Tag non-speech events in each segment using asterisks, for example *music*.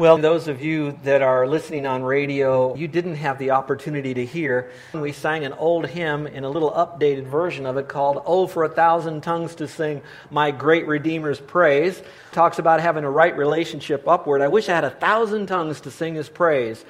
Well, those of you that are listening on radio, you didn't have the opportunity to hear. We sang an old hymn in a little updated version of it called Oh, for a Thousand Tongues to Sing My Great Redeemer's Praise. Talks about having a right relationship upward. I wish I had a thousand tongues to sing his praise.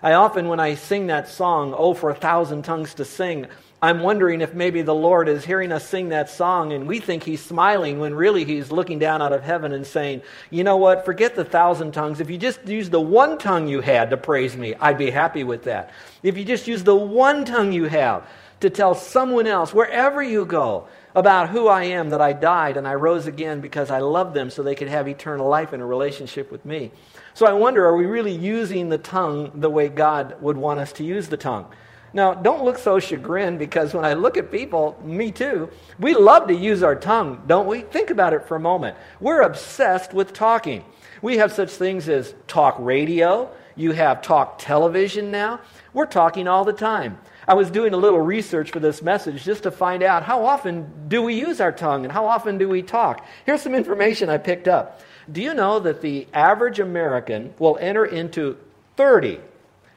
I often, when I sing that song, Oh, for a Thousand Tongues to Sing, I'm wondering if maybe the Lord is hearing us sing that song and we think He's smiling when really He's looking down out of heaven and saying, You know what? Forget the thousand tongues. If you just use the one tongue you had to praise me, I'd be happy with that. If you just use the one tongue you have to tell someone else, wherever you go, about who I am, that I died and I rose again because I love them so they could have eternal life in a relationship with me. So I wonder, are we really using the tongue the way God would want us to use the tongue? Now, don't look so chagrined because when I look at people, me too, we love to use our tongue, don't we? Think about it for a moment. We're obsessed with talking. We have such things as talk radio, you have talk television now. We're talking all the time. I was doing a little research for this message just to find out how often do we use our tongue and how often do we talk. Here's some information I picked up. Do you know that the average American will enter into 30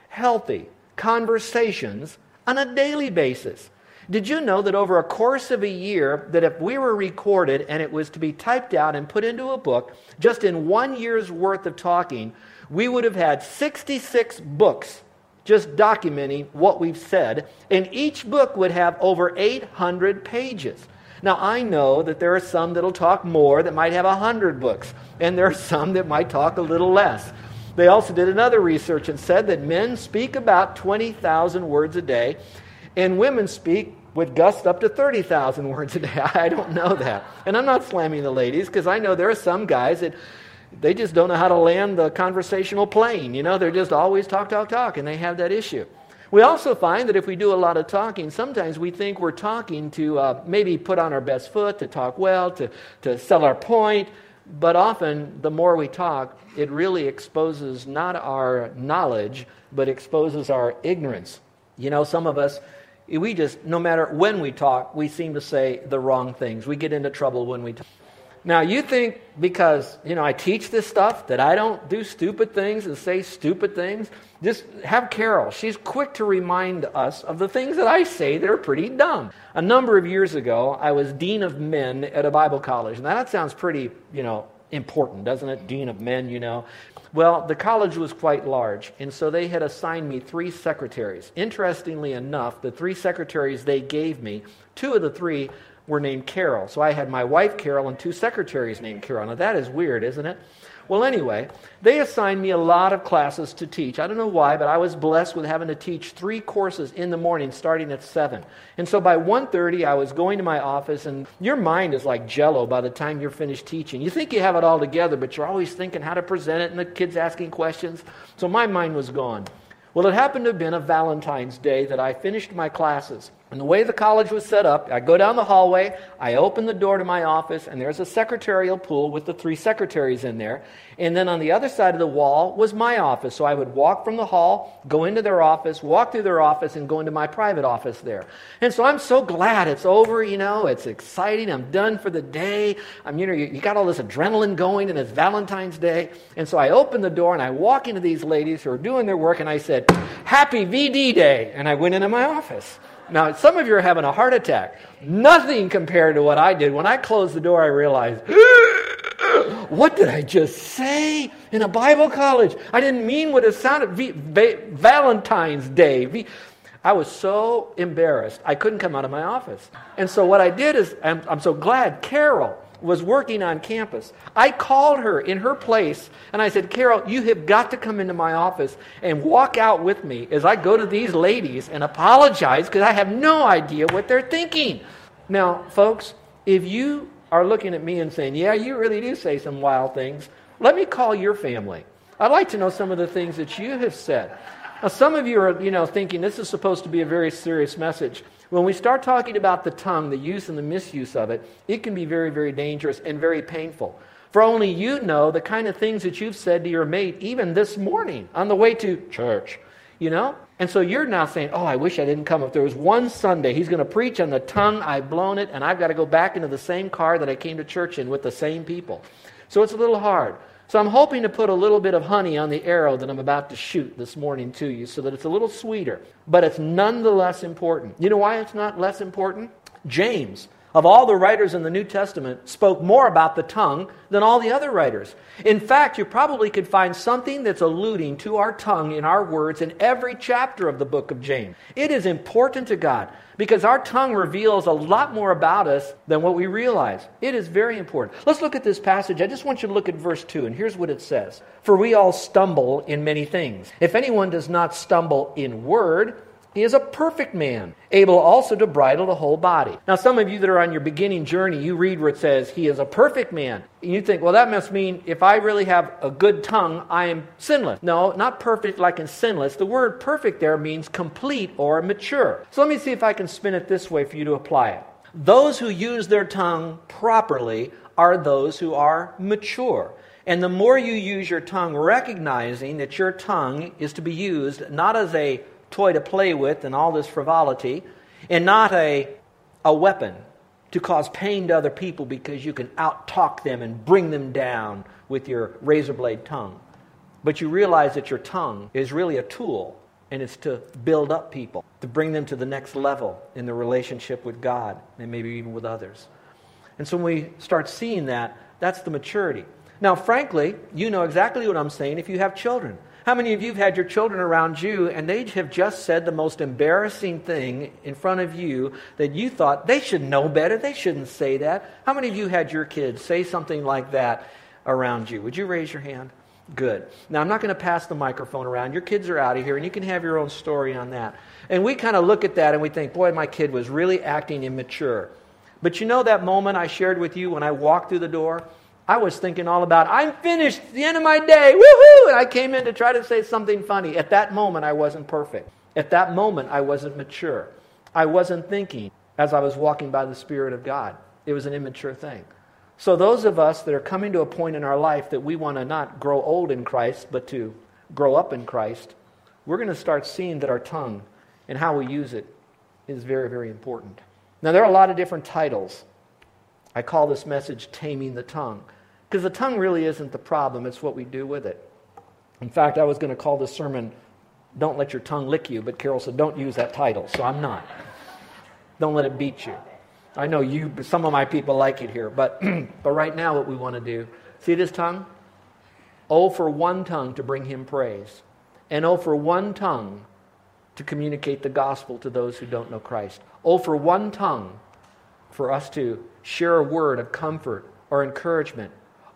healthy conversations on a daily basis. Did you know that over a course of a year, that if we were recorded and it was to be typed out and put into a book, just in one year's worth of talking, we would have had 66 books just documenting what we've said, and each book would have over 800 pages. Now, I know that there are some that'll talk more that might have 100 books, and there are some that might talk a little less. They also did another research and said that men speak about 20,000 words a day, and women speak with gusts up to 30,000 words a day. *laughs* I don't know that. And I'm not slamming the ladies because I know there are some guys that they just don't know how to land the conversational plane. You know, they're just always talk, talk, talk, and they have that issue. We also find that if we do a lot of talking, sometimes we think we're talking to uh, maybe put on our best foot, to talk well, to, to sell our point, but often, the more we talk, it really exposes not our knowledge, but exposes our ignorance. You know, some of us, we just, no matter when we talk, we seem to say the wrong things. We get into trouble when we talk. Now, you think because, you know, I teach this stuff that I don't do stupid things and say stupid things? Just have Carol. She's quick to remind us of the things that I say that are pretty dumb. A number of years ago, I was dean of men at a Bible college. Now, that sounds pretty, you know, important, doesn't it? Dean of men, you know. Well, the college was quite large, and so they had assigned me three secretaries. Interestingly enough, the three secretaries they gave me, two of the three were named Carol. So I had my wife Carol and two secretaries named Carol. Now that is weird, isn't it? Well, anyway, they assigned me a lot of classes to teach. I don't know why, but I was blessed with having to teach three courses in the morning starting at 7. And so by 1:30 I was going to my office and your mind is like jello by the time you're finished teaching. You think you have it all together, but you're always thinking how to present it and the kids asking questions. So my mind was gone. Well, it happened to have been a Valentine's Day that I finished my classes. And the way the college was set up, I go down the hallway, I open the door to my office, and there's a secretarial pool with the three secretaries in there. And then on the other side of the wall was my office. So I would walk from the hall, go into their office, walk through their office, and go into my private office there. And so I'm so glad it's over, you know, it's exciting. I'm done for the day. I'm, you know, you, you got all this adrenaline going, and it's Valentine's Day. And so I open the door and I walk into these ladies who are doing their work, and I said, Happy VD Day. And I went into my office. Now, some of you are having a heart attack. Nothing compared to what I did. When I closed the door, I realized, *gasps* what did I just say in a Bible college? I didn't mean what it sounded. V- v- Valentine's Day. V- I was so embarrassed, I couldn't come out of my office. And so what I did is, I'm, I'm so glad Carol was working on campus. I called her in her place and I said, Carol, you have got to come into my office and walk out with me as I go to these ladies and apologize because I have no idea what they're thinking. Now, folks, if you are looking at me and saying, Yeah, you really do say some wild things, let me call your family. I'd like to know some of the things that you have said. Now, some of you are, you know, thinking this is supposed to be a very serious message. When we start talking about the tongue, the use and the misuse of it, it can be very, very dangerous and very painful. For only you know the kind of things that you've said to your mate even this morning on the way to church, you know? And so you're now saying, Oh, I wish I didn't come. If there was one Sunday, he's going to preach on the tongue, I've blown it, and I've got to go back into the same car that I came to church in with the same people. So it's a little hard. So I'm hoping to put a little bit of honey on the arrow that I'm about to shoot this morning to you so that it's a little sweeter, but it's nonetheless important. You know why it's not less important? James of all the writers in the New Testament, spoke more about the tongue than all the other writers. In fact, you probably could find something that's alluding to our tongue in our words in every chapter of the book of James. It is important to God because our tongue reveals a lot more about us than what we realize. It is very important. Let's look at this passage. I just want you to look at verse 2, and here's what it says For we all stumble in many things. If anyone does not stumble in word, he is a perfect man, able also to bridle the whole body. Now, some of you that are on your beginning journey, you read where it says, He is a perfect man. And you think, well, that must mean if I really have a good tongue, I am sinless. No, not perfect like in sinless. The word perfect there means complete or mature. So let me see if I can spin it this way for you to apply it. Those who use their tongue properly are those who are mature. And the more you use your tongue, recognizing that your tongue is to be used not as a toy to play with and all this frivolity, and not a, a weapon to cause pain to other people because you can out talk them and bring them down with your razor blade tongue. But you realize that your tongue is really a tool and it's to build up people, to bring them to the next level in their relationship with God and maybe even with others. And so when we start seeing that, that's the maturity. Now, frankly, you know exactly what I'm saying if you have children. How many of you have had your children around you and they have just said the most embarrassing thing in front of you that you thought they should know better? They shouldn't say that. How many of you had your kids say something like that around you? Would you raise your hand? Good. Now, I'm not going to pass the microphone around. Your kids are out of here, and you can have your own story on that. And we kind of look at that and we think, boy, my kid was really acting immature. But you know that moment I shared with you when I walked through the door? I was thinking all about, I'm finished, the end of my day, woohoo! And I came in to try to say something funny. At that moment, I wasn't perfect. At that moment, I wasn't mature. I wasn't thinking as I was walking by the Spirit of God. It was an immature thing. So, those of us that are coming to a point in our life that we want to not grow old in Christ, but to grow up in Christ, we're going to start seeing that our tongue and how we use it is very, very important. Now, there are a lot of different titles. I call this message Taming the Tongue. Because the tongue really isn't the problem, it's what we do with it. In fact, I was going to call this sermon, Don't Let Your Tongue Lick You, but Carol said, Don't use that title, so I'm not. Don't let it beat you. I know you, some of my people like it here, but, *clears throat* but right now, what we want to do, see this tongue? Oh, for one tongue to bring him praise, and oh, for one tongue to communicate the gospel to those who don't know Christ. Oh, for one tongue for us to share a word of comfort or encouragement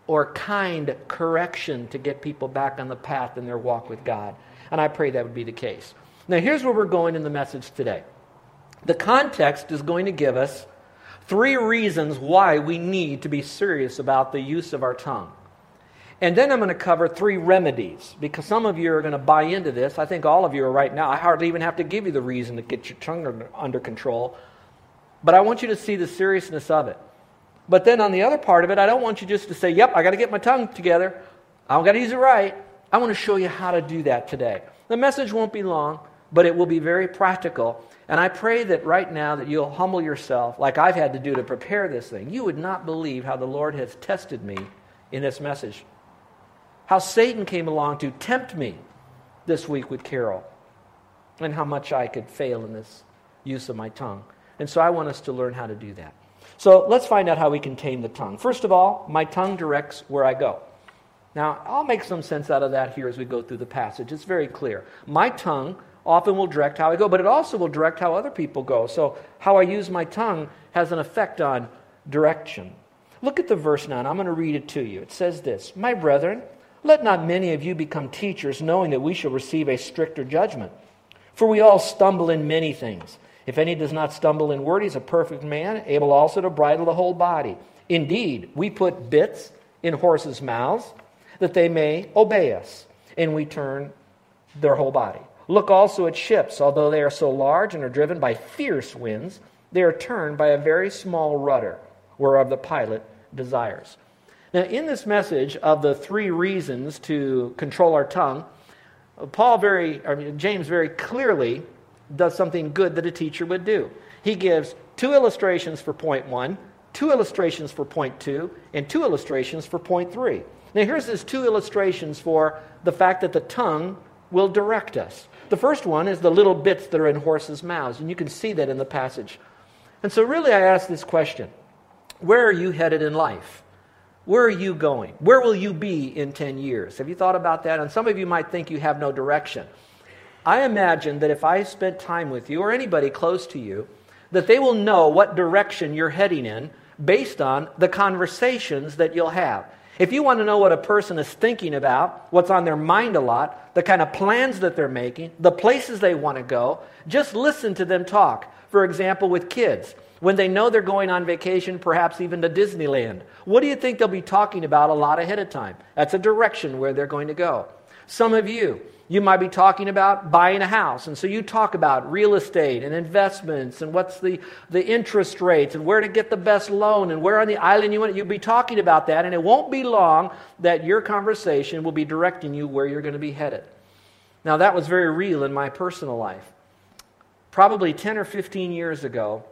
or kind correction to get people back on the path in their walk with God. And I pray that would be the case. Now, here's where we're going in the message today. The context is going to give us three reasons why we need to be serious about the use of our tongue. And then I'm going to cover three remedies because some of you are going to buy into this. I think all of you are right now. I hardly even have to give you the reason to get your tongue under control. But I want you to see the seriousness of it. But then on the other part of it, I don't want you just to say, yep, I got to get my tongue together. I've got to use it right. I want to show you how to do that today. The message won't be long, but it will be very practical. And I pray that right now that you'll humble yourself like I've had to do to prepare this thing. You would not believe how the Lord has tested me in this message. How Satan came along to tempt me this week with Carol. And how much I could fail in this use of my tongue. And so I want us to learn how to do that. So let's find out how we can tame the tongue. First of all, my tongue directs where I go. Now, I'll make some sense out of that here as we go through the passage. It's very clear. My tongue often will direct how I go, but it also will direct how other people go. So, how I use my tongue has an effect on direction. Look at the verse now, and I'm going to read it to you. It says this My brethren, let not many of you become teachers, knowing that we shall receive a stricter judgment. For we all stumble in many things. If any does not stumble in word, he's a perfect man, able also to bridle the whole body. Indeed, we put bits in horses' mouths that they may obey us, and we turn their whole body. Look also at ships. Although they are so large and are driven by fierce winds, they are turned by a very small rudder, whereof the pilot desires. Now, in this message of the three reasons to control our tongue, Paul very, I mean, James very clearly does something good that a teacher would do. He gives two illustrations for point one, two illustrations for point two, and two illustrations for point three. Now, here's his two illustrations for the fact that the tongue will direct us. The first one is the little bits that are in horses' mouths, and you can see that in the passage. And so, really, I ask this question Where are you headed in life? Where are you going? Where will you be in 10 years? Have you thought about that? And some of you might think you have no direction. I imagine that if I spent time with you or anybody close to you, that they will know what direction you're heading in based on the conversations that you'll have. If you want to know what a person is thinking about, what's on their mind a lot, the kind of plans that they're making, the places they want to go, just listen to them talk. For example, with kids, when they know they're going on vacation, perhaps even to Disneyland, what do you think they'll be talking about a lot ahead of time? That's a direction where they're going to go. Some of you, you might be talking about buying a house. And so you talk about real estate and investments and what's the, the interest rates and where to get the best loan and where on the island you want. You'll be talking about that, and it won't be long that your conversation will be directing you where you're going to be headed. Now, that was very real in my personal life. Probably 10 or 15 years ago,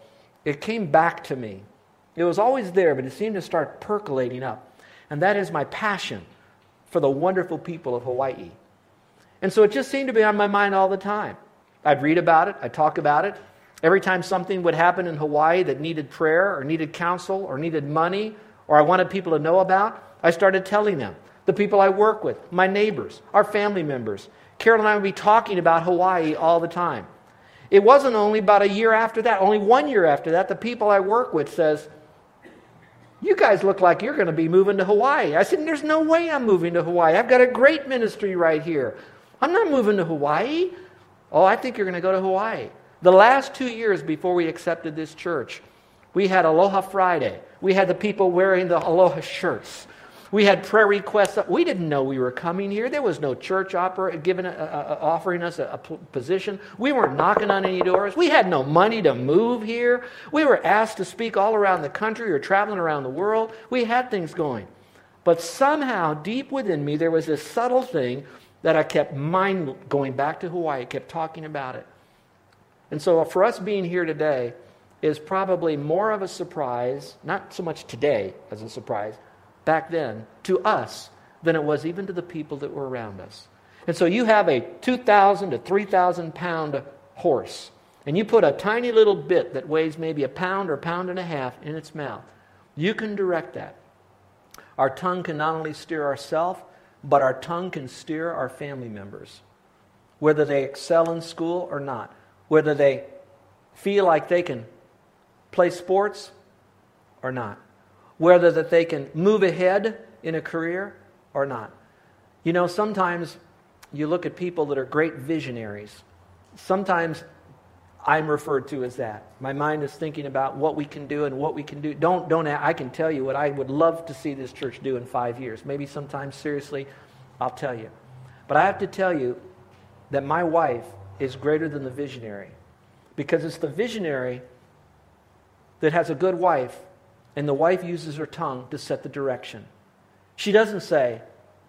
it came back to me. It was always there, but it seemed to start percolating up. And that is my passion for the wonderful people of Hawaii. And so it just seemed to be on my mind all the time. I'd read about it, I'd talk about it. Every time something would happen in Hawaii that needed prayer or needed counsel or needed money or I wanted people to know about, I started telling them. The people I work with, my neighbors, our family members. Carol and I would be talking about Hawaii all the time. It wasn't only about a year after that, only one year after that, the people I work with says, you guys look like you're going to be moving to Hawaii. I said, There's no way I'm moving to Hawaii. I've got a great ministry right here. I'm not moving to Hawaii. Oh, I think you're going to go to Hawaii. The last two years before we accepted this church, we had Aloha Friday. We had the people wearing the Aloha shirts. We had prayer requests. We didn't know we were coming here. There was no church opera uh, uh, offering us a, a position. We weren't knocking on any doors. We had no money to move here. We were asked to speak all around the country or traveling around the world. We had things going. But somehow, deep within me, there was this subtle thing that I kept mind going back to Hawaii, kept talking about it. And so for us being here today is probably more of a surprise, not so much today as a surprise, back then to us than it was even to the people that were around us. And so you have a 2,000 to 3,000 pound horse, and you put a tiny little bit that weighs maybe a pound or a pound and a half in its mouth. You can direct that. Our tongue can not only steer ourselves, but our tongue can steer our family members, whether they excel in school or not, whether they feel like they can play sports or not, whether that they can move ahead in a career or not. You know, sometimes you look at people that are great visionaries. Sometimes I'm referred to as that. My mind is thinking about what we can do and what we can do. Don't, don't, I can tell you what I would love to see this church do in five years. Maybe sometime seriously, I'll tell you. But I have to tell you that my wife is greater than the visionary because it's the visionary that has a good wife, and the wife uses her tongue to set the direction. She doesn't say,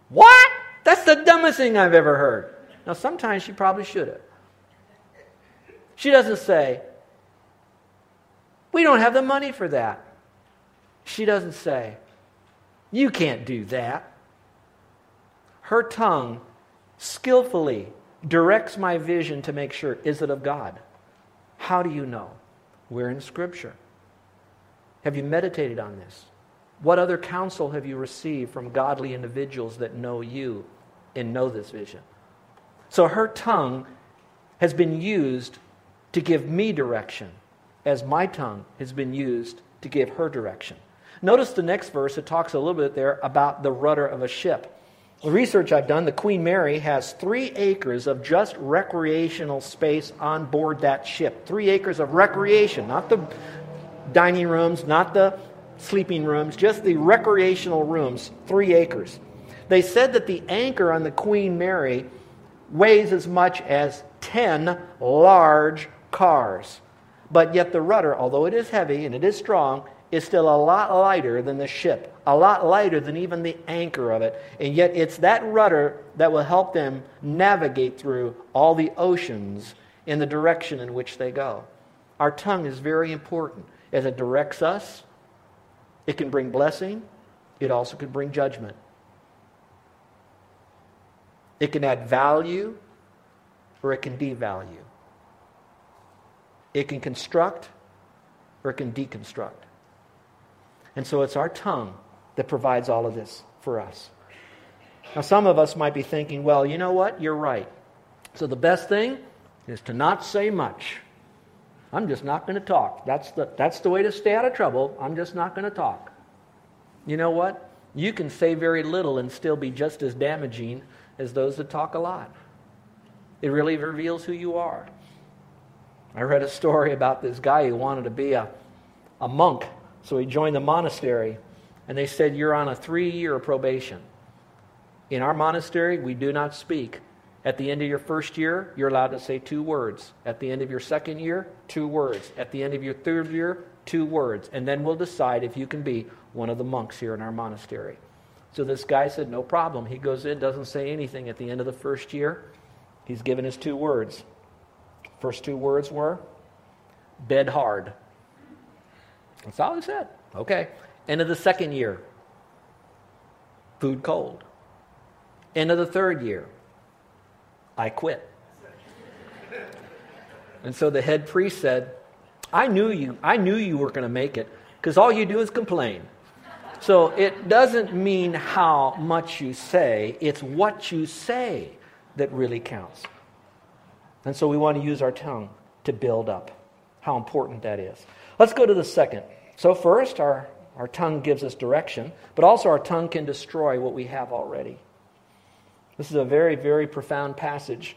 What? That's the dumbest thing I've ever heard. Now, sometimes she probably should have. She doesn't say, We don't have the money for that. She doesn't say, You can't do that. Her tongue skillfully directs my vision to make sure is it of God? How do you know? We're in Scripture. Have you meditated on this? What other counsel have you received from godly individuals that know you and know this vision? So her tongue has been used to give me direction, as my tongue has been used to give her direction. Notice the next verse, it talks a little bit there about the rudder of a ship. The research I've done, the Queen Mary has three acres of just recreational space on board that ship. Three acres of recreation, not the dining rooms, not the sleeping rooms, just the recreational rooms, three acres. They said that the anchor on the Queen Mary weighs as much as 10 large cars. But yet the rudder, although it is heavy and it is strong, is still a lot lighter than the ship, a lot lighter than even the anchor of it. And yet it's that rudder that will help them navigate through all the oceans in the direction in which they go. Our tongue is very important as it directs us. It can bring blessing, it also can bring judgment. It can add value or it can devalue. It can construct or it can deconstruct. And so it's our tongue that provides all of this for us. Now, some of us might be thinking, well, you know what? You're right. So the best thing is to not say much. I'm just not going to talk. That's the, that's the way to stay out of trouble. I'm just not going to talk. You know what? You can say very little and still be just as damaging as those that talk a lot. It really reveals who you are. I read a story about this guy who wanted to be a, a monk, so he joined the monastery, and they said, You're on a three year probation. In our monastery, we do not speak. At the end of your first year, you're allowed to say two words. At the end of your second year, two words. At the end of your third year, two words. And then we'll decide if you can be one of the monks here in our monastery. So this guy said, No problem. He goes in, doesn't say anything at the end of the first year. He's given his two words. First two words were bed hard. That's all he said. Okay. End of the second year, food cold. End of the third year, I quit. And so the head priest said, I knew you, I knew you were going to make it because all you do is complain. So it doesn't mean how much you say, it's what you say that really counts. And so we want to use our tongue to build up. How important that is. Let's go to the second. So, first, our, our tongue gives us direction, but also our tongue can destroy what we have already. This is a very, very profound passage.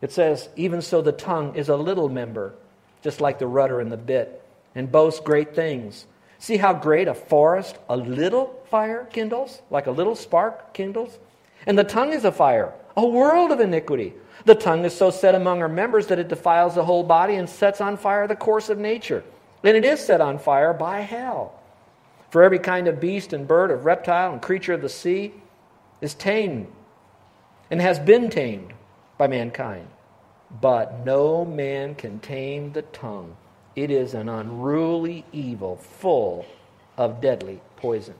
It says, Even so, the tongue is a little member, just like the rudder and the bit, and boasts great things. See how great a forest a little fire kindles, like a little spark kindles? And the tongue is a fire, a world of iniquity. The tongue is so set among our members that it defiles the whole body and sets on fire the course of nature. And it is set on fire by hell. For every kind of beast and bird, of reptile and creature of the sea is tamed and has been tamed by mankind. But no man can tame the tongue. It is an unruly evil full of deadly poison.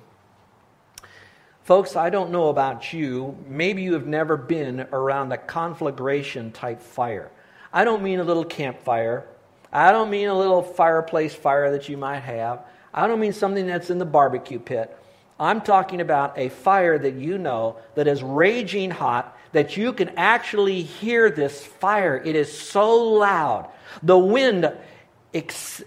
Folks, I don't know about you. Maybe you have never been around a conflagration type fire. I don't mean a little campfire. I don't mean a little fireplace fire that you might have. I don't mean something that's in the barbecue pit. I'm talking about a fire that you know that is raging hot, that you can actually hear this fire. It is so loud. The wind ex-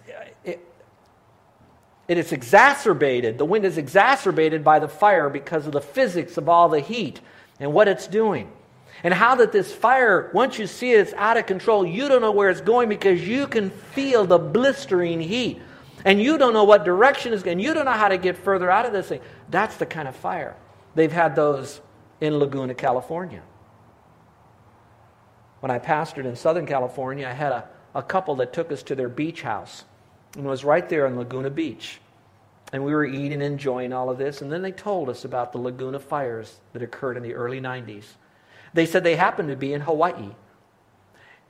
it, is exacerbated. The wind is exacerbated by the fire because of the physics of all the heat and what it's doing. And how that this fire, once you see it, it's out of control. You don't know where it's going because you can feel the blistering heat. And you don't know what direction is going. You don't know how to get further out of this thing. That's the kind of fire. They've had those in Laguna, California. When I pastored in Southern California, I had a a couple that took us to their beach house and was right there on Laguna Beach. And we were eating and enjoying all of this. And then they told us about the Laguna fires that occurred in the early 90s. They said they happened to be in Hawaii.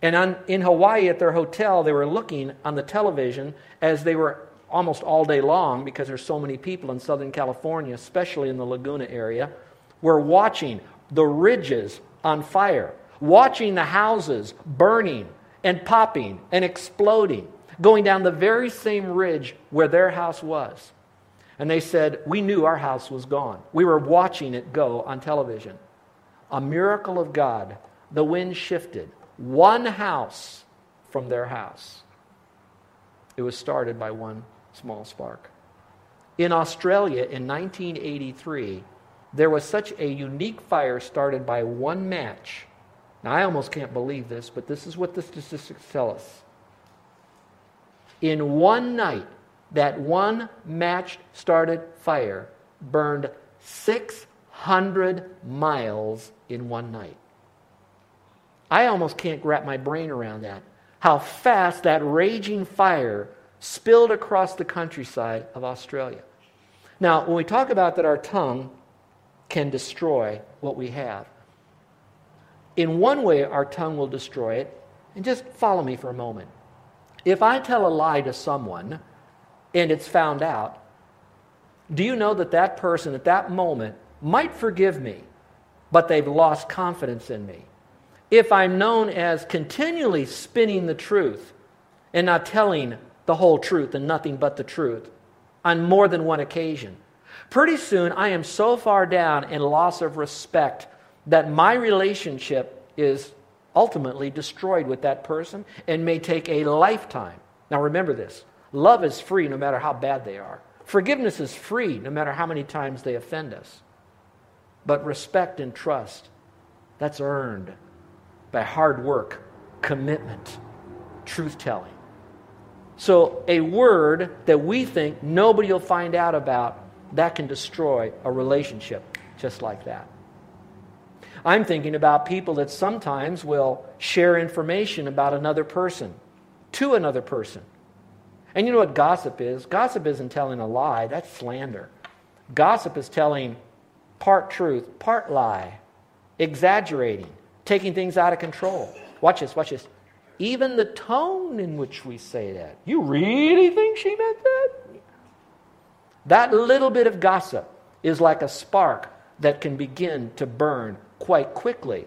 And on, in Hawaii at their hotel, they were looking on the television as they were almost all day long because there's so many people in Southern California, especially in the Laguna area, were watching the ridges on fire, watching the houses burning, and popping and exploding, going down the very same ridge where their house was. And they said, We knew our house was gone. We were watching it go on television. A miracle of God. The wind shifted one house from their house. It was started by one small spark. In Australia in 1983, there was such a unique fire started by one match now, I almost can't believe this, but this is what the statistics tell us. In one night, that one match started fire burned 600 miles in one night. I almost can't wrap my brain around that. How fast that raging fire spilled across the countryside of Australia. Now, when we talk about that our tongue can destroy what we have, in one way, our tongue will destroy it. And just follow me for a moment. If I tell a lie to someone and it's found out, do you know that that person at that moment might forgive me, but they've lost confidence in me? If I'm known as continually spinning the truth and not telling the whole truth and nothing but the truth on more than one occasion, pretty soon I am so far down in loss of respect that my relationship is ultimately destroyed with that person and may take a lifetime. Now remember this love is free no matter how bad they are, forgiveness is free no matter how many times they offend us. But respect and trust, that's earned by hard work, commitment, truth telling. So, a word that we think nobody will find out about, that can destroy a relationship just like that. I'm thinking about people that sometimes will share information about another person to another person. And you know what gossip is? Gossip isn't telling a lie, that's slander. Gossip is telling part truth, part lie, exaggerating, taking things out of control. Watch this, watch this. Even the tone in which we say that. You really think she meant that? That little bit of gossip is like a spark that can begin to burn quite quickly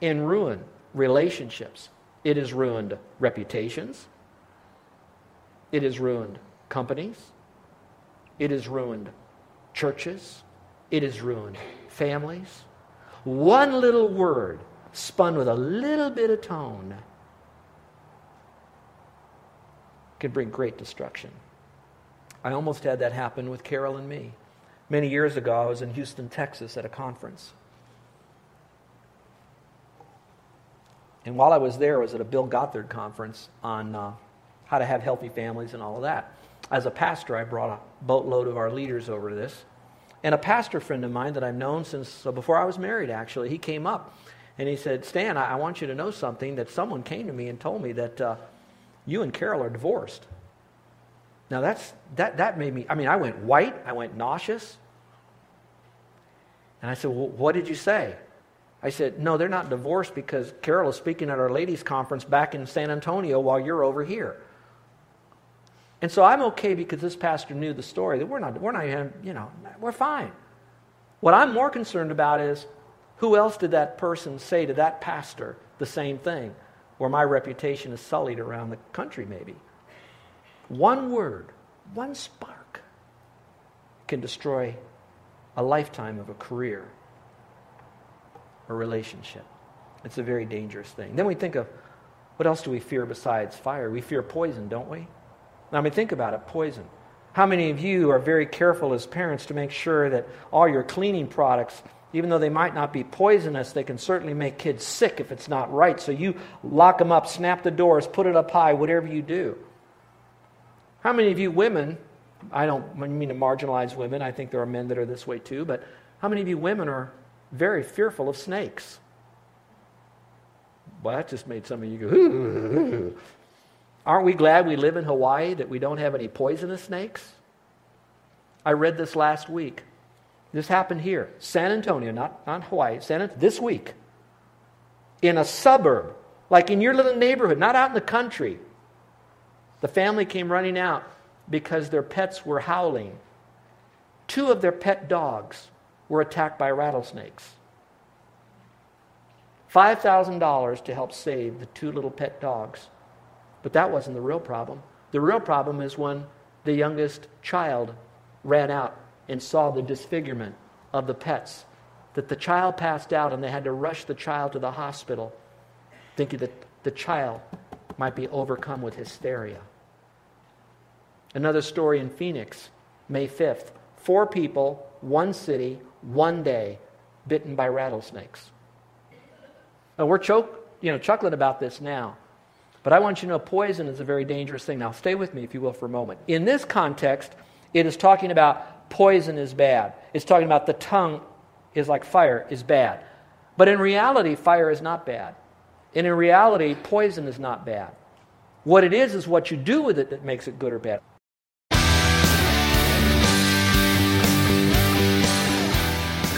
and ruin relationships. It has ruined reputations. It has ruined companies. It has ruined churches. It has ruined families. One little word spun with a little bit of tone can bring great destruction. I almost had that happen with Carol and me. Many years ago, I was in Houston, Texas at a conference. And while I was there, I was at a Bill Gothard conference on uh, how to have healthy families and all of that. As a pastor, I brought a boatload of our leaders over to this. And a pastor friend of mine that I've known since before I was married, actually, he came up and he said, Stan, I, I want you to know something that someone came to me and told me that uh, you and Carol are divorced. Now, that's, that, that made me, I mean, I went white, I went nauseous. And I said, well, What did you say? I said, No, they're not divorced because Carol is speaking at our ladies' conference back in San Antonio while you're over here. And so I'm okay because this pastor knew the story that we're not, we're not even, you know, we're fine. What I'm more concerned about is who else did that person say to that pastor the same thing, where my reputation is sullied around the country, maybe? One word, one spark can destroy a lifetime of a career or relationship. It's a very dangerous thing. Then we think of what else do we fear besides fire? We fear poison, don't we? Now, I mean, think about it poison. How many of you are very careful as parents to make sure that all your cleaning products, even though they might not be poisonous, they can certainly make kids sick if it's not right? So you lock them up, snap the doors, put it up high, whatever you do. How many of you women, I don't mean to marginalize women, I think there are men that are this way too, but how many of you women are very fearful of snakes. Well, that just made some of you go, *laughs* Aren't we glad we live in Hawaii that we don't have any poisonous snakes? I read this last week. This happened here, San Antonio, not, not Hawaii, San Antonio, this week. In a suburb, like in your little neighborhood, not out in the country. The family came running out because their pets were howling. Two of their pet dogs were attacked by rattlesnakes. $5,000 to help save the two little pet dogs. But that wasn't the real problem. The real problem is when the youngest child ran out and saw the disfigurement of the pets. That the child passed out and they had to rush the child to the hospital, thinking that the child might be overcome with hysteria. Another story in Phoenix, May 5th. Four people, one city, one day bitten by rattlesnakes. We're choke, you know, chuckling about this now. But I want you to know poison is a very dangerous thing. Now, stay with me, if you will, for a moment. In this context, it is talking about poison is bad. It's talking about the tongue is like fire, is bad. But in reality, fire is not bad. And in reality, poison is not bad. What it is, is what you do with it that makes it good or bad.